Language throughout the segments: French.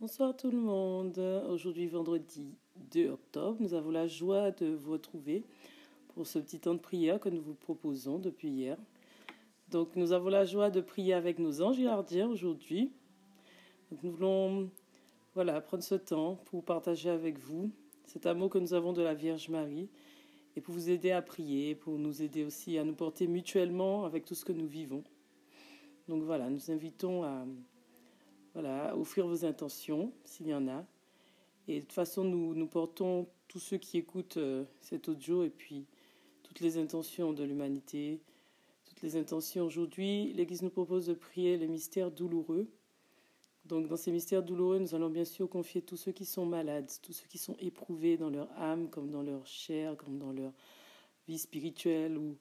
Bonsoir tout le monde. Aujourd'hui, vendredi 2 octobre, nous avons la joie de vous retrouver pour ce petit temps de prière que nous vous proposons depuis hier. Donc, nous avons la joie de prier avec nos anges gardiens aujourd'hui. nous voulons voilà, prendre ce temps pour partager avec vous cet amour que nous avons de la Vierge Marie et pour vous aider à prier, pour nous aider aussi à nous porter mutuellement avec tout ce que nous vivons. Donc voilà, nous invitons à voilà, offrir vos intentions, s'il y en a. Et de toute façon, nous, nous portons tous ceux qui écoutent euh, cet audio et puis toutes les intentions de l'humanité, toutes les intentions. Aujourd'hui, l'Église nous propose de prier les mystères douloureux. Donc, dans ces mystères douloureux, nous allons bien sûr confier tous ceux qui sont malades, tous ceux qui sont éprouvés dans leur âme, comme dans leur chair, comme dans leur vie spirituelle ou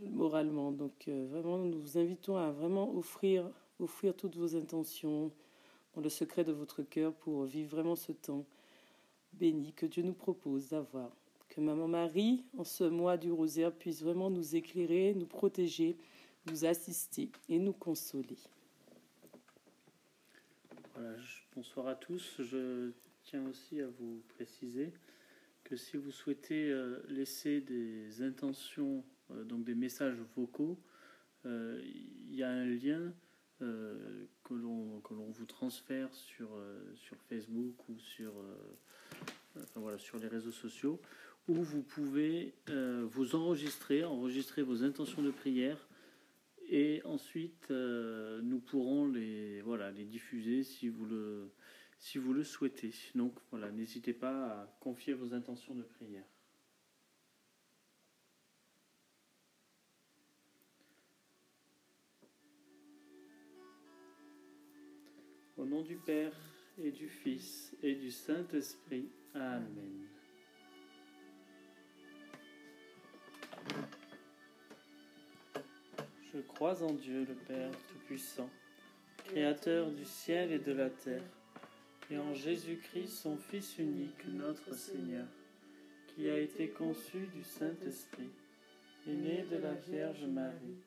moralement. Donc, euh, vraiment, nous vous invitons à vraiment offrir offrir toutes vos intentions dans le secret de votre cœur pour vivre vraiment ce temps béni que Dieu nous propose d'avoir. Que Maman Marie, en ce mois du rosaire, puisse vraiment nous éclairer, nous protéger, nous assister et nous consoler. Bonsoir à tous. Je tiens aussi à vous préciser que si vous souhaitez euh, laisser des intentions, euh, donc des messages vocaux, euh, il y a un lien euh, que l'on vous transfère sur, euh, sur Facebook ou sur, euh, voilà, sur les réseaux sociaux, où vous pouvez vous enregistrer, enregistrer vos intentions de prière et ensuite nous pourrons les, voilà, les diffuser si vous le, si vous le souhaitez. Donc voilà, n'hésitez pas à confier vos intentions de prière. Au nom du Père et du Fils et du Saint-Esprit. Amen. Je crois en Dieu le Père Tout-Puissant, Créateur du ciel et de la terre, et en Jésus-Christ, son Fils unique, notre Seigneur, qui a été conçu du Saint-Esprit, est né de la Vierge Marie,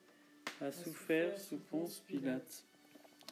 a souffert sous Ponce Pilate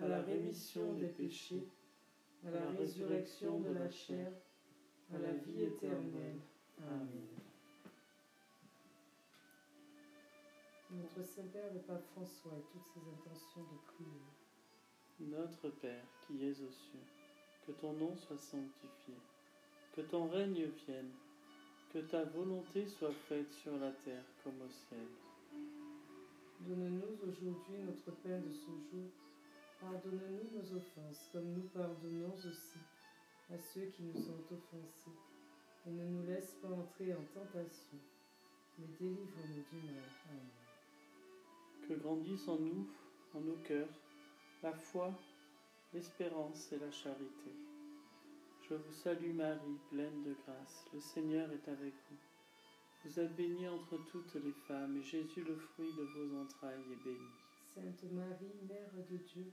à la rémission des péchés, à la résurrection de la chair, à la vie éternelle. Amen. Notre Saint-Père, le Pape François, et toutes ses intentions de prière. Notre Père qui es aux cieux, que ton nom soit sanctifié, que ton règne vienne, que ta volonté soit faite sur la terre comme au ciel. Donne-nous aujourd'hui notre pain de ce jour Pardonne-nous nos offenses, comme nous pardonnons aussi à ceux qui nous ont offensés. Et ne nous laisse pas entrer en tentation, mais délivre-nous du mal. Amen. Que grandissent en nous, en nos cœurs, la foi, l'espérance et la charité. Je vous salue Marie, pleine de grâce, le Seigneur est avec vous. Vous êtes bénie entre toutes les femmes, et Jésus, le fruit de vos entrailles, est béni. Sainte Marie, Mère de Dieu,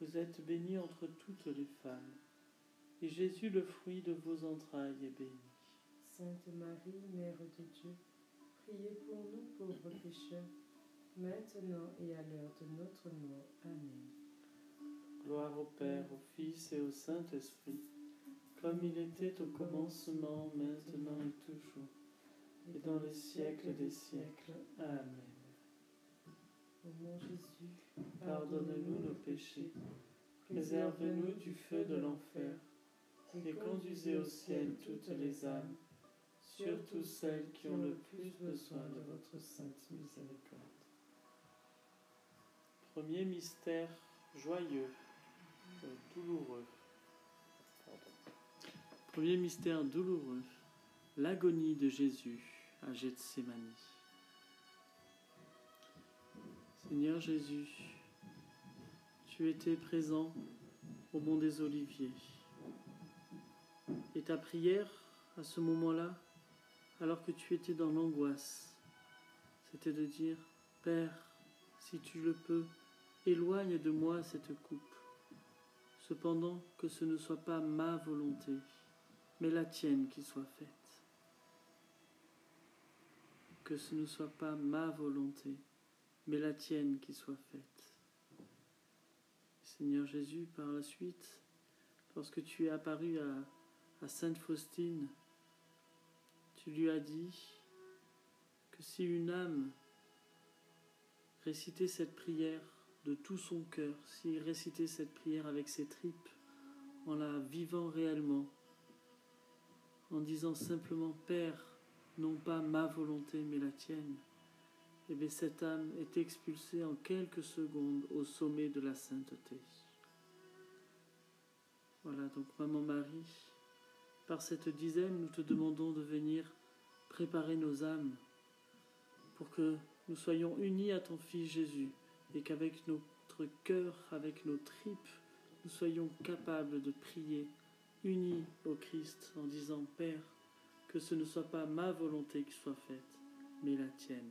Vous êtes bénie entre toutes les femmes, et Jésus, le fruit de vos entrailles, est béni. Sainte Marie, Mère de Dieu, priez pour nous pauvres pécheurs, maintenant et à l'heure de notre mort. Amen. Gloire au Père, au Fils et au Saint-Esprit, comme il était au commencement, maintenant et toujours, et dans les siècles des siècles. Amen. Pardonne-nous nos péchés, préserve-nous du feu de l'enfer, et conduisez au ciel toutes les âmes, surtout celles qui ont le plus besoin de votre sainte miséricorde. Premier mystère joyeux, euh, douloureux. Premier mystère douloureux, l'agonie de Jésus à Gethsemane. Seigneur Jésus, tu étais présent au mont des Oliviers. Et ta prière à ce moment-là, alors que tu étais dans l'angoisse, c'était de dire, Père, si tu le peux, éloigne de moi cette coupe. Cependant que ce ne soit pas ma volonté, mais la tienne qui soit faite. Que ce ne soit pas ma volonté, mais la tienne qui soit faite. Seigneur Jésus, par la suite, lorsque tu es apparu à Sainte Faustine, tu lui as dit que si une âme récitait cette prière de tout son cœur, s'il récitait cette prière avec ses tripes, en la vivant réellement, en disant simplement Père, non pas ma volonté mais la tienne, eh bien cette âme est expulsée en quelques secondes au sommet de la sainteté. Voilà donc Maman Marie, par cette dizaine, nous te demandons de venir préparer nos âmes pour que nous soyons unis à ton Fils Jésus et qu'avec notre cœur, avec nos tripes, nous soyons capables de prier unis au Christ en disant Père, que ce ne soit pas ma volonté qui soit faite, mais la tienne.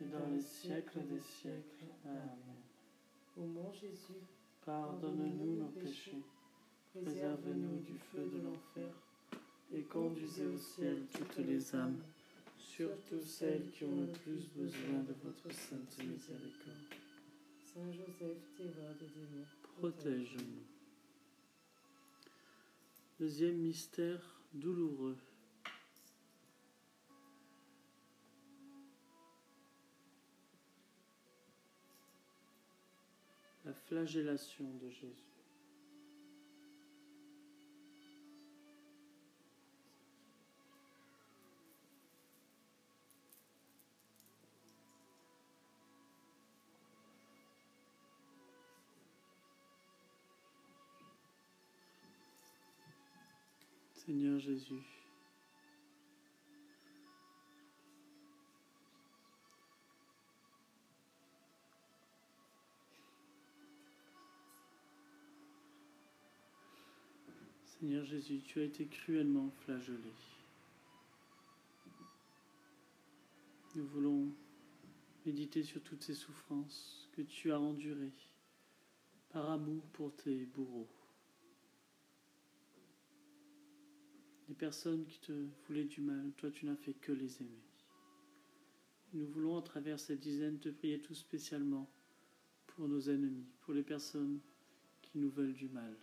et dans les siècles des siècles. Amen. Ô mon Jésus, pardonne-nous nos péchés, préservez-nous du feu de l'enfer, et conduisez au ciel toutes les âmes, surtout celles qui ont le plus besoin de votre sainte miséricorde. Saint Joseph, terreur des démons, protège-nous. Deuxième mystère douloureux. La flagellation de Jésus. Seigneur Jésus, Seigneur Jésus, tu as été cruellement flagellé. Nous voulons méditer sur toutes ces souffrances que tu as endurées par amour pour tes bourreaux. Les personnes qui te voulaient du mal, toi tu n'as fait que les aimer. Nous voulons à travers cette dizaine te prier tout spécialement pour nos ennemis, pour les personnes qui nous veulent du mal.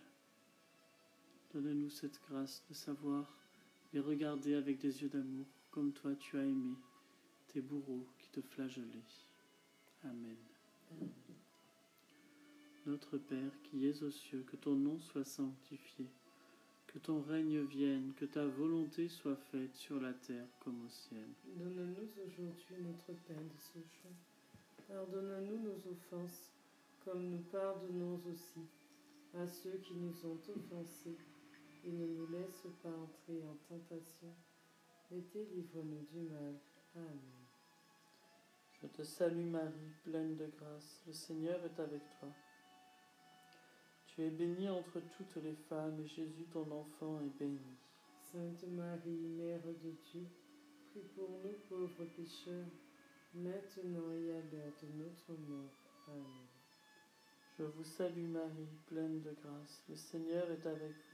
Donne-nous cette grâce de savoir les regarder avec des yeux d'amour, comme toi tu as aimé tes bourreaux qui te flagellaient. Amen. Notre Père qui es aux cieux, que ton nom soit sanctifié que ton règne vienne, que ta volonté soit faite sur la terre comme au ciel. Donne-nous aujourd'hui notre pain de ce jour. Pardonne-nous nos offenses, comme nous pardonnons aussi à ceux qui nous ont offensés, et ne nous laisse pas entrer en tentation, et délivre-nous du mal. Amen. Je te salue Marie, pleine de grâce, le Seigneur est avec toi. Tu es bénie entre toutes les femmes, et Jésus, ton enfant, est béni. Sainte Marie, Mère de Dieu, prie pour nous pauvres pécheurs, maintenant et à l'heure de notre mort. Amen. Je vous salue Marie, pleine de grâce, le Seigneur est avec vous.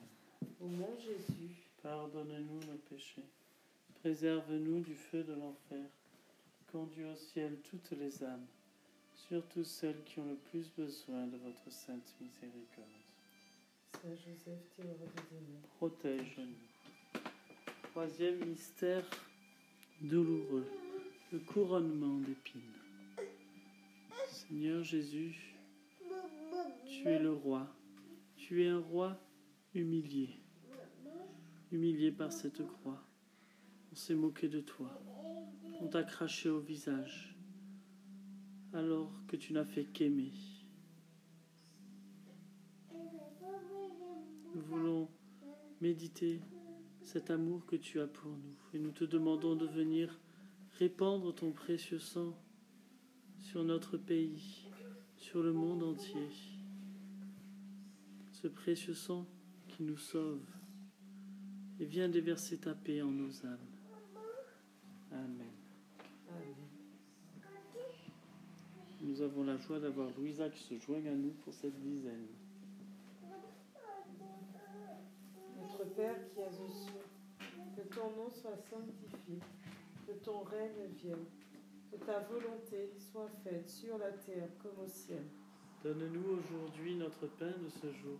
Au mon Jésus, pardonne-nous nos péchés, préserve-nous du feu de l'enfer, conduis au ciel toutes les âmes, surtout celles qui ont le plus besoin de votre sainte miséricorde. Protège-nous. Troisième mystère douloureux, le couronnement d'épines. Seigneur Jésus, tu es le roi. Tu es un roi humilié. Humilié par cette croix. On s'est moqué de toi. On t'a craché au visage. Alors que tu n'as fait qu'aimer. Nous voulons méditer cet amour que tu as pour nous et nous te demandons de venir répandre ton précieux sang sur notre pays, sur le monde entier. Ce précieux sang qui nous sauve et viens déverser ta paix en nos âmes. Amen. Nous avons la joie d'avoir Louisa qui se joigne à nous pour cette dizaine. Père qui es aux cieux, que ton nom soit sanctifié, que ton règne vienne, que ta volonté soit faite sur la terre comme au ciel. Donne-nous aujourd'hui notre pain de ce jour.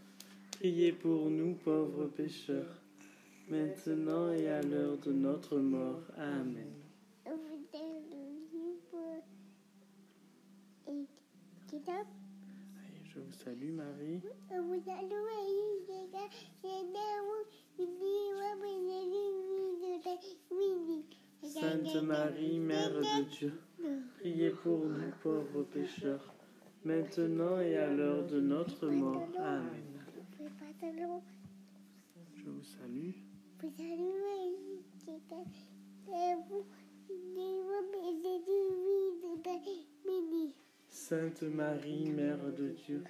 priez pour nous pauvres pécheurs, maintenant et à l'heure de notre mort. Amen. Je vous salue Marie. Sainte Marie, Mère de Dieu, priez pour nous pauvres pécheurs, maintenant et à l'heure de notre mort. Amen. Vous salue. Sainte Marie, Mère de Dieu,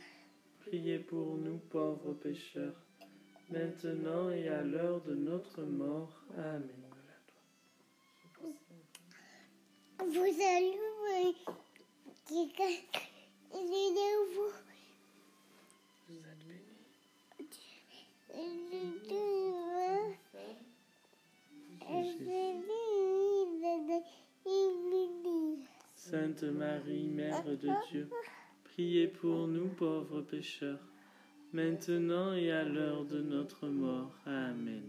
priez pour nous pauvres pécheurs, maintenant et à l'heure de notre mort. Amen. Vous allez Sainte Marie, Mère de Dieu, priez pour nous pauvres pécheurs, maintenant et à l'heure de notre mort. Amen.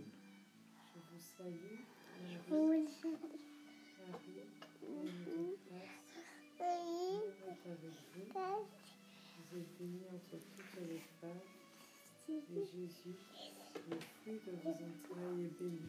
Je vous salue, Marie, Vous êtes bénie entre toutes les femmes, et Jésus, le fruit de vos entrailles, est béni.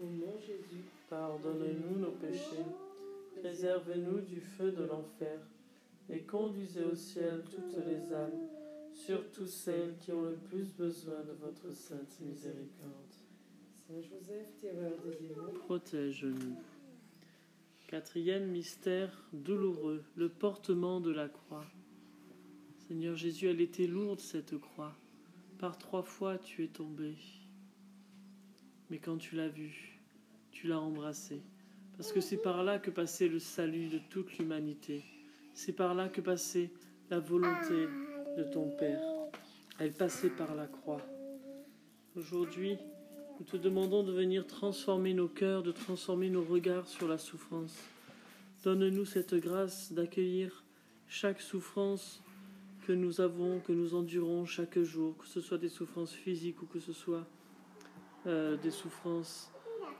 Au nom Jésus, Pardonne-nous nos péchés, préservez-nous du feu de l'enfer, et conduisez au ciel toutes les âmes, surtout celles qui ont le plus besoin de votre sainte miséricorde. Saint Joseph, terreur des démons, Protège-nous. Quatrième mystère douloureux, le portement de la croix. Seigneur Jésus, elle était lourde cette croix. Par trois fois tu es tombé. Mais quand tu l'as vue, tu l'as embrassée. Parce que c'est par là que passait le salut de toute l'humanité. C'est par là que passait la volonté de ton Père. Elle passait par la croix. Aujourd'hui, nous te demandons de venir transformer nos cœurs, de transformer nos regards sur la souffrance. Donne-nous cette grâce d'accueillir chaque souffrance que nous avons, que nous endurons chaque jour, que ce soit des souffrances physiques ou que ce soit euh, des souffrances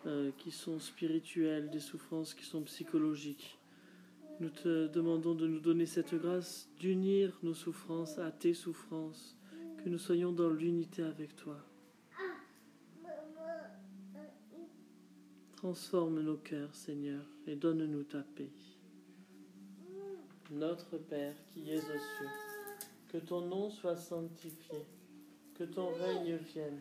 euh, qui sont spirituelles, des souffrances qui sont psychologiques. Nous te demandons de nous donner cette grâce d'unir nos souffrances à tes souffrances, que nous soyons dans l'unité avec toi. Transforme nos cœurs, Seigneur, et donne-nous ta paix. Notre Père qui es aux cieux, que ton nom soit sanctifié, que ton règne vienne,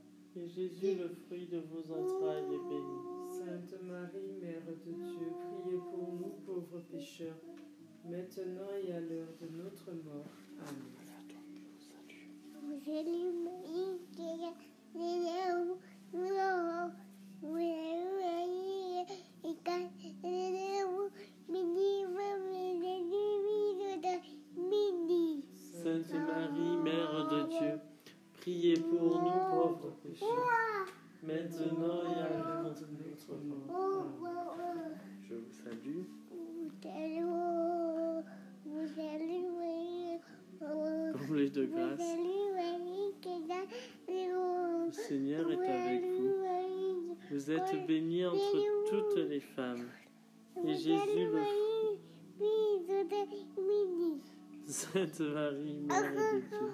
et Jésus, le fruit de vos entrailles, est béni. Sainte Marie, Mère de Dieu, priez pour nous pauvres pécheurs, maintenant et à l'heure de notre mort. Amen. Sainte Marie, Mère de Dieu, priez pour nous pauvres pécheurs, maintenant et à l'heure de notre mort. Je vous salue. Comblée de grâce, le Seigneur est avec vous. Vous êtes bénie entre toutes les femmes, et Jésus, le Sainte Marie, Mère de Dieu,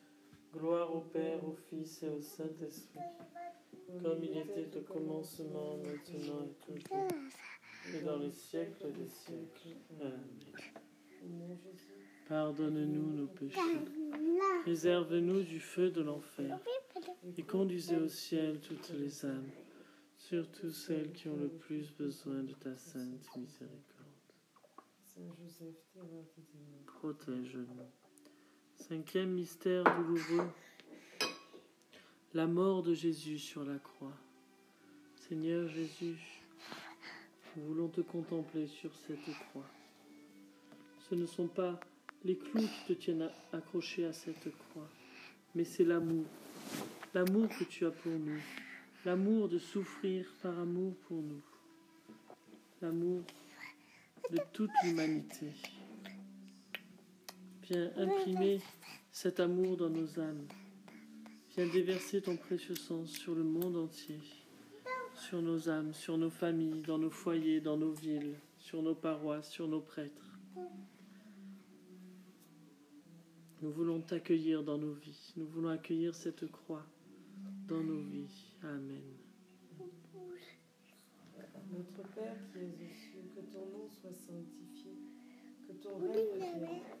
Gloire au Père, au Fils et au Saint-Esprit, comme il était au commencement, maintenant et toujours, et dans les siècles des siècles. Amen. Pardonne-nous nos péchés, préserve-nous du feu de l'enfer, et conduisez au ciel toutes les âmes, surtout celles qui ont le plus besoin de ta sainte miséricorde. Saint Joseph. Protège-nous. Cinquième mystère douloureux. La mort de Jésus sur la croix. Seigneur Jésus, nous voulons te contempler sur cette croix. Ce ne sont pas les clous qui te tiennent a- accroché à cette croix, mais c'est l'amour. L'amour que tu as pour nous. L'amour de souffrir par amour pour nous. L'amour de toute l'humanité. Viens imprimer cet amour dans nos âmes. Viens déverser ton précieux sang sur le monde entier, sur nos âmes, sur nos familles, dans nos foyers, dans nos villes, sur nos paroisses, sur nos prêtres. Nous voulons t'accueillir dans nos vies. Nous voulons accueillir cette croix dans nos vies. Amen. Notre Père qui es aux cieux, que ton nom soit sanctifié, que ton règne vienne,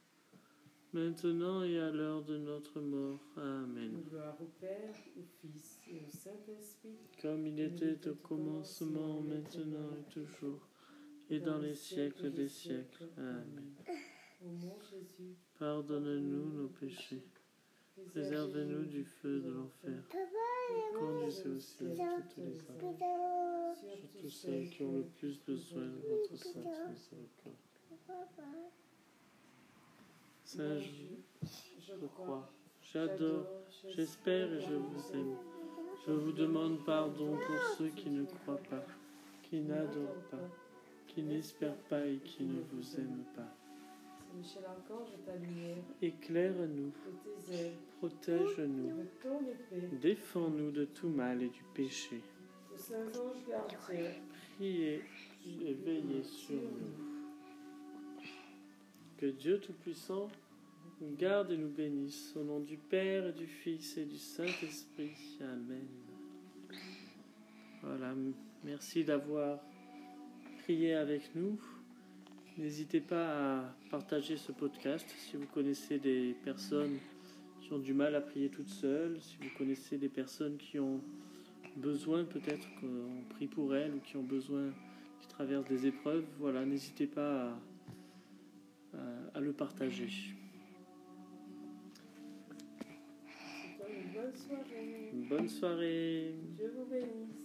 maintenant et à l'heure de notre mort. Amen. Gloire au Père, au Fils et au Saint-Esprit. Comme il était au commencement, maintenant et toujours, et dans les siècles des siècles. Amen. Pardonne-nous nos péchés, préservez-nous du feu de l'enfer, conduisez au ciel toutes les âmes, surtout celles qui ont le plus besoin de votre sainte miséricorde. Saint je je crois, j'adore, j'espère et je vous aime. Je vous demande pardon pour ceux qui ne croient pas, qui n'adorent pas, qui n'espèrent pas et qui ne vous aiment pas. Michel Archange, ta lumière, Éclaire-nous, protège-nous, défends-nous de tout mal et du péché. Priez et veillez sur nous. Que Dieu Tout-Puissant garde et nous bénisse. Au nom du Père et du Fils et du Saint-Esprit. Amen. Voilà, merci d'avoir prié avec nous. N'hésitez pas à partager ce podcast si vous connaissez des personnes qui ont du mal à prier toutes seules, si vous connaissez des personnes qui ont besoin peut-être qu'on prie pour elles ou qui ont besoin, qui traversent des épreuves, voilà, n'hésitez pas à- à le partager. Bonne soirée. Dieu vous bénisse.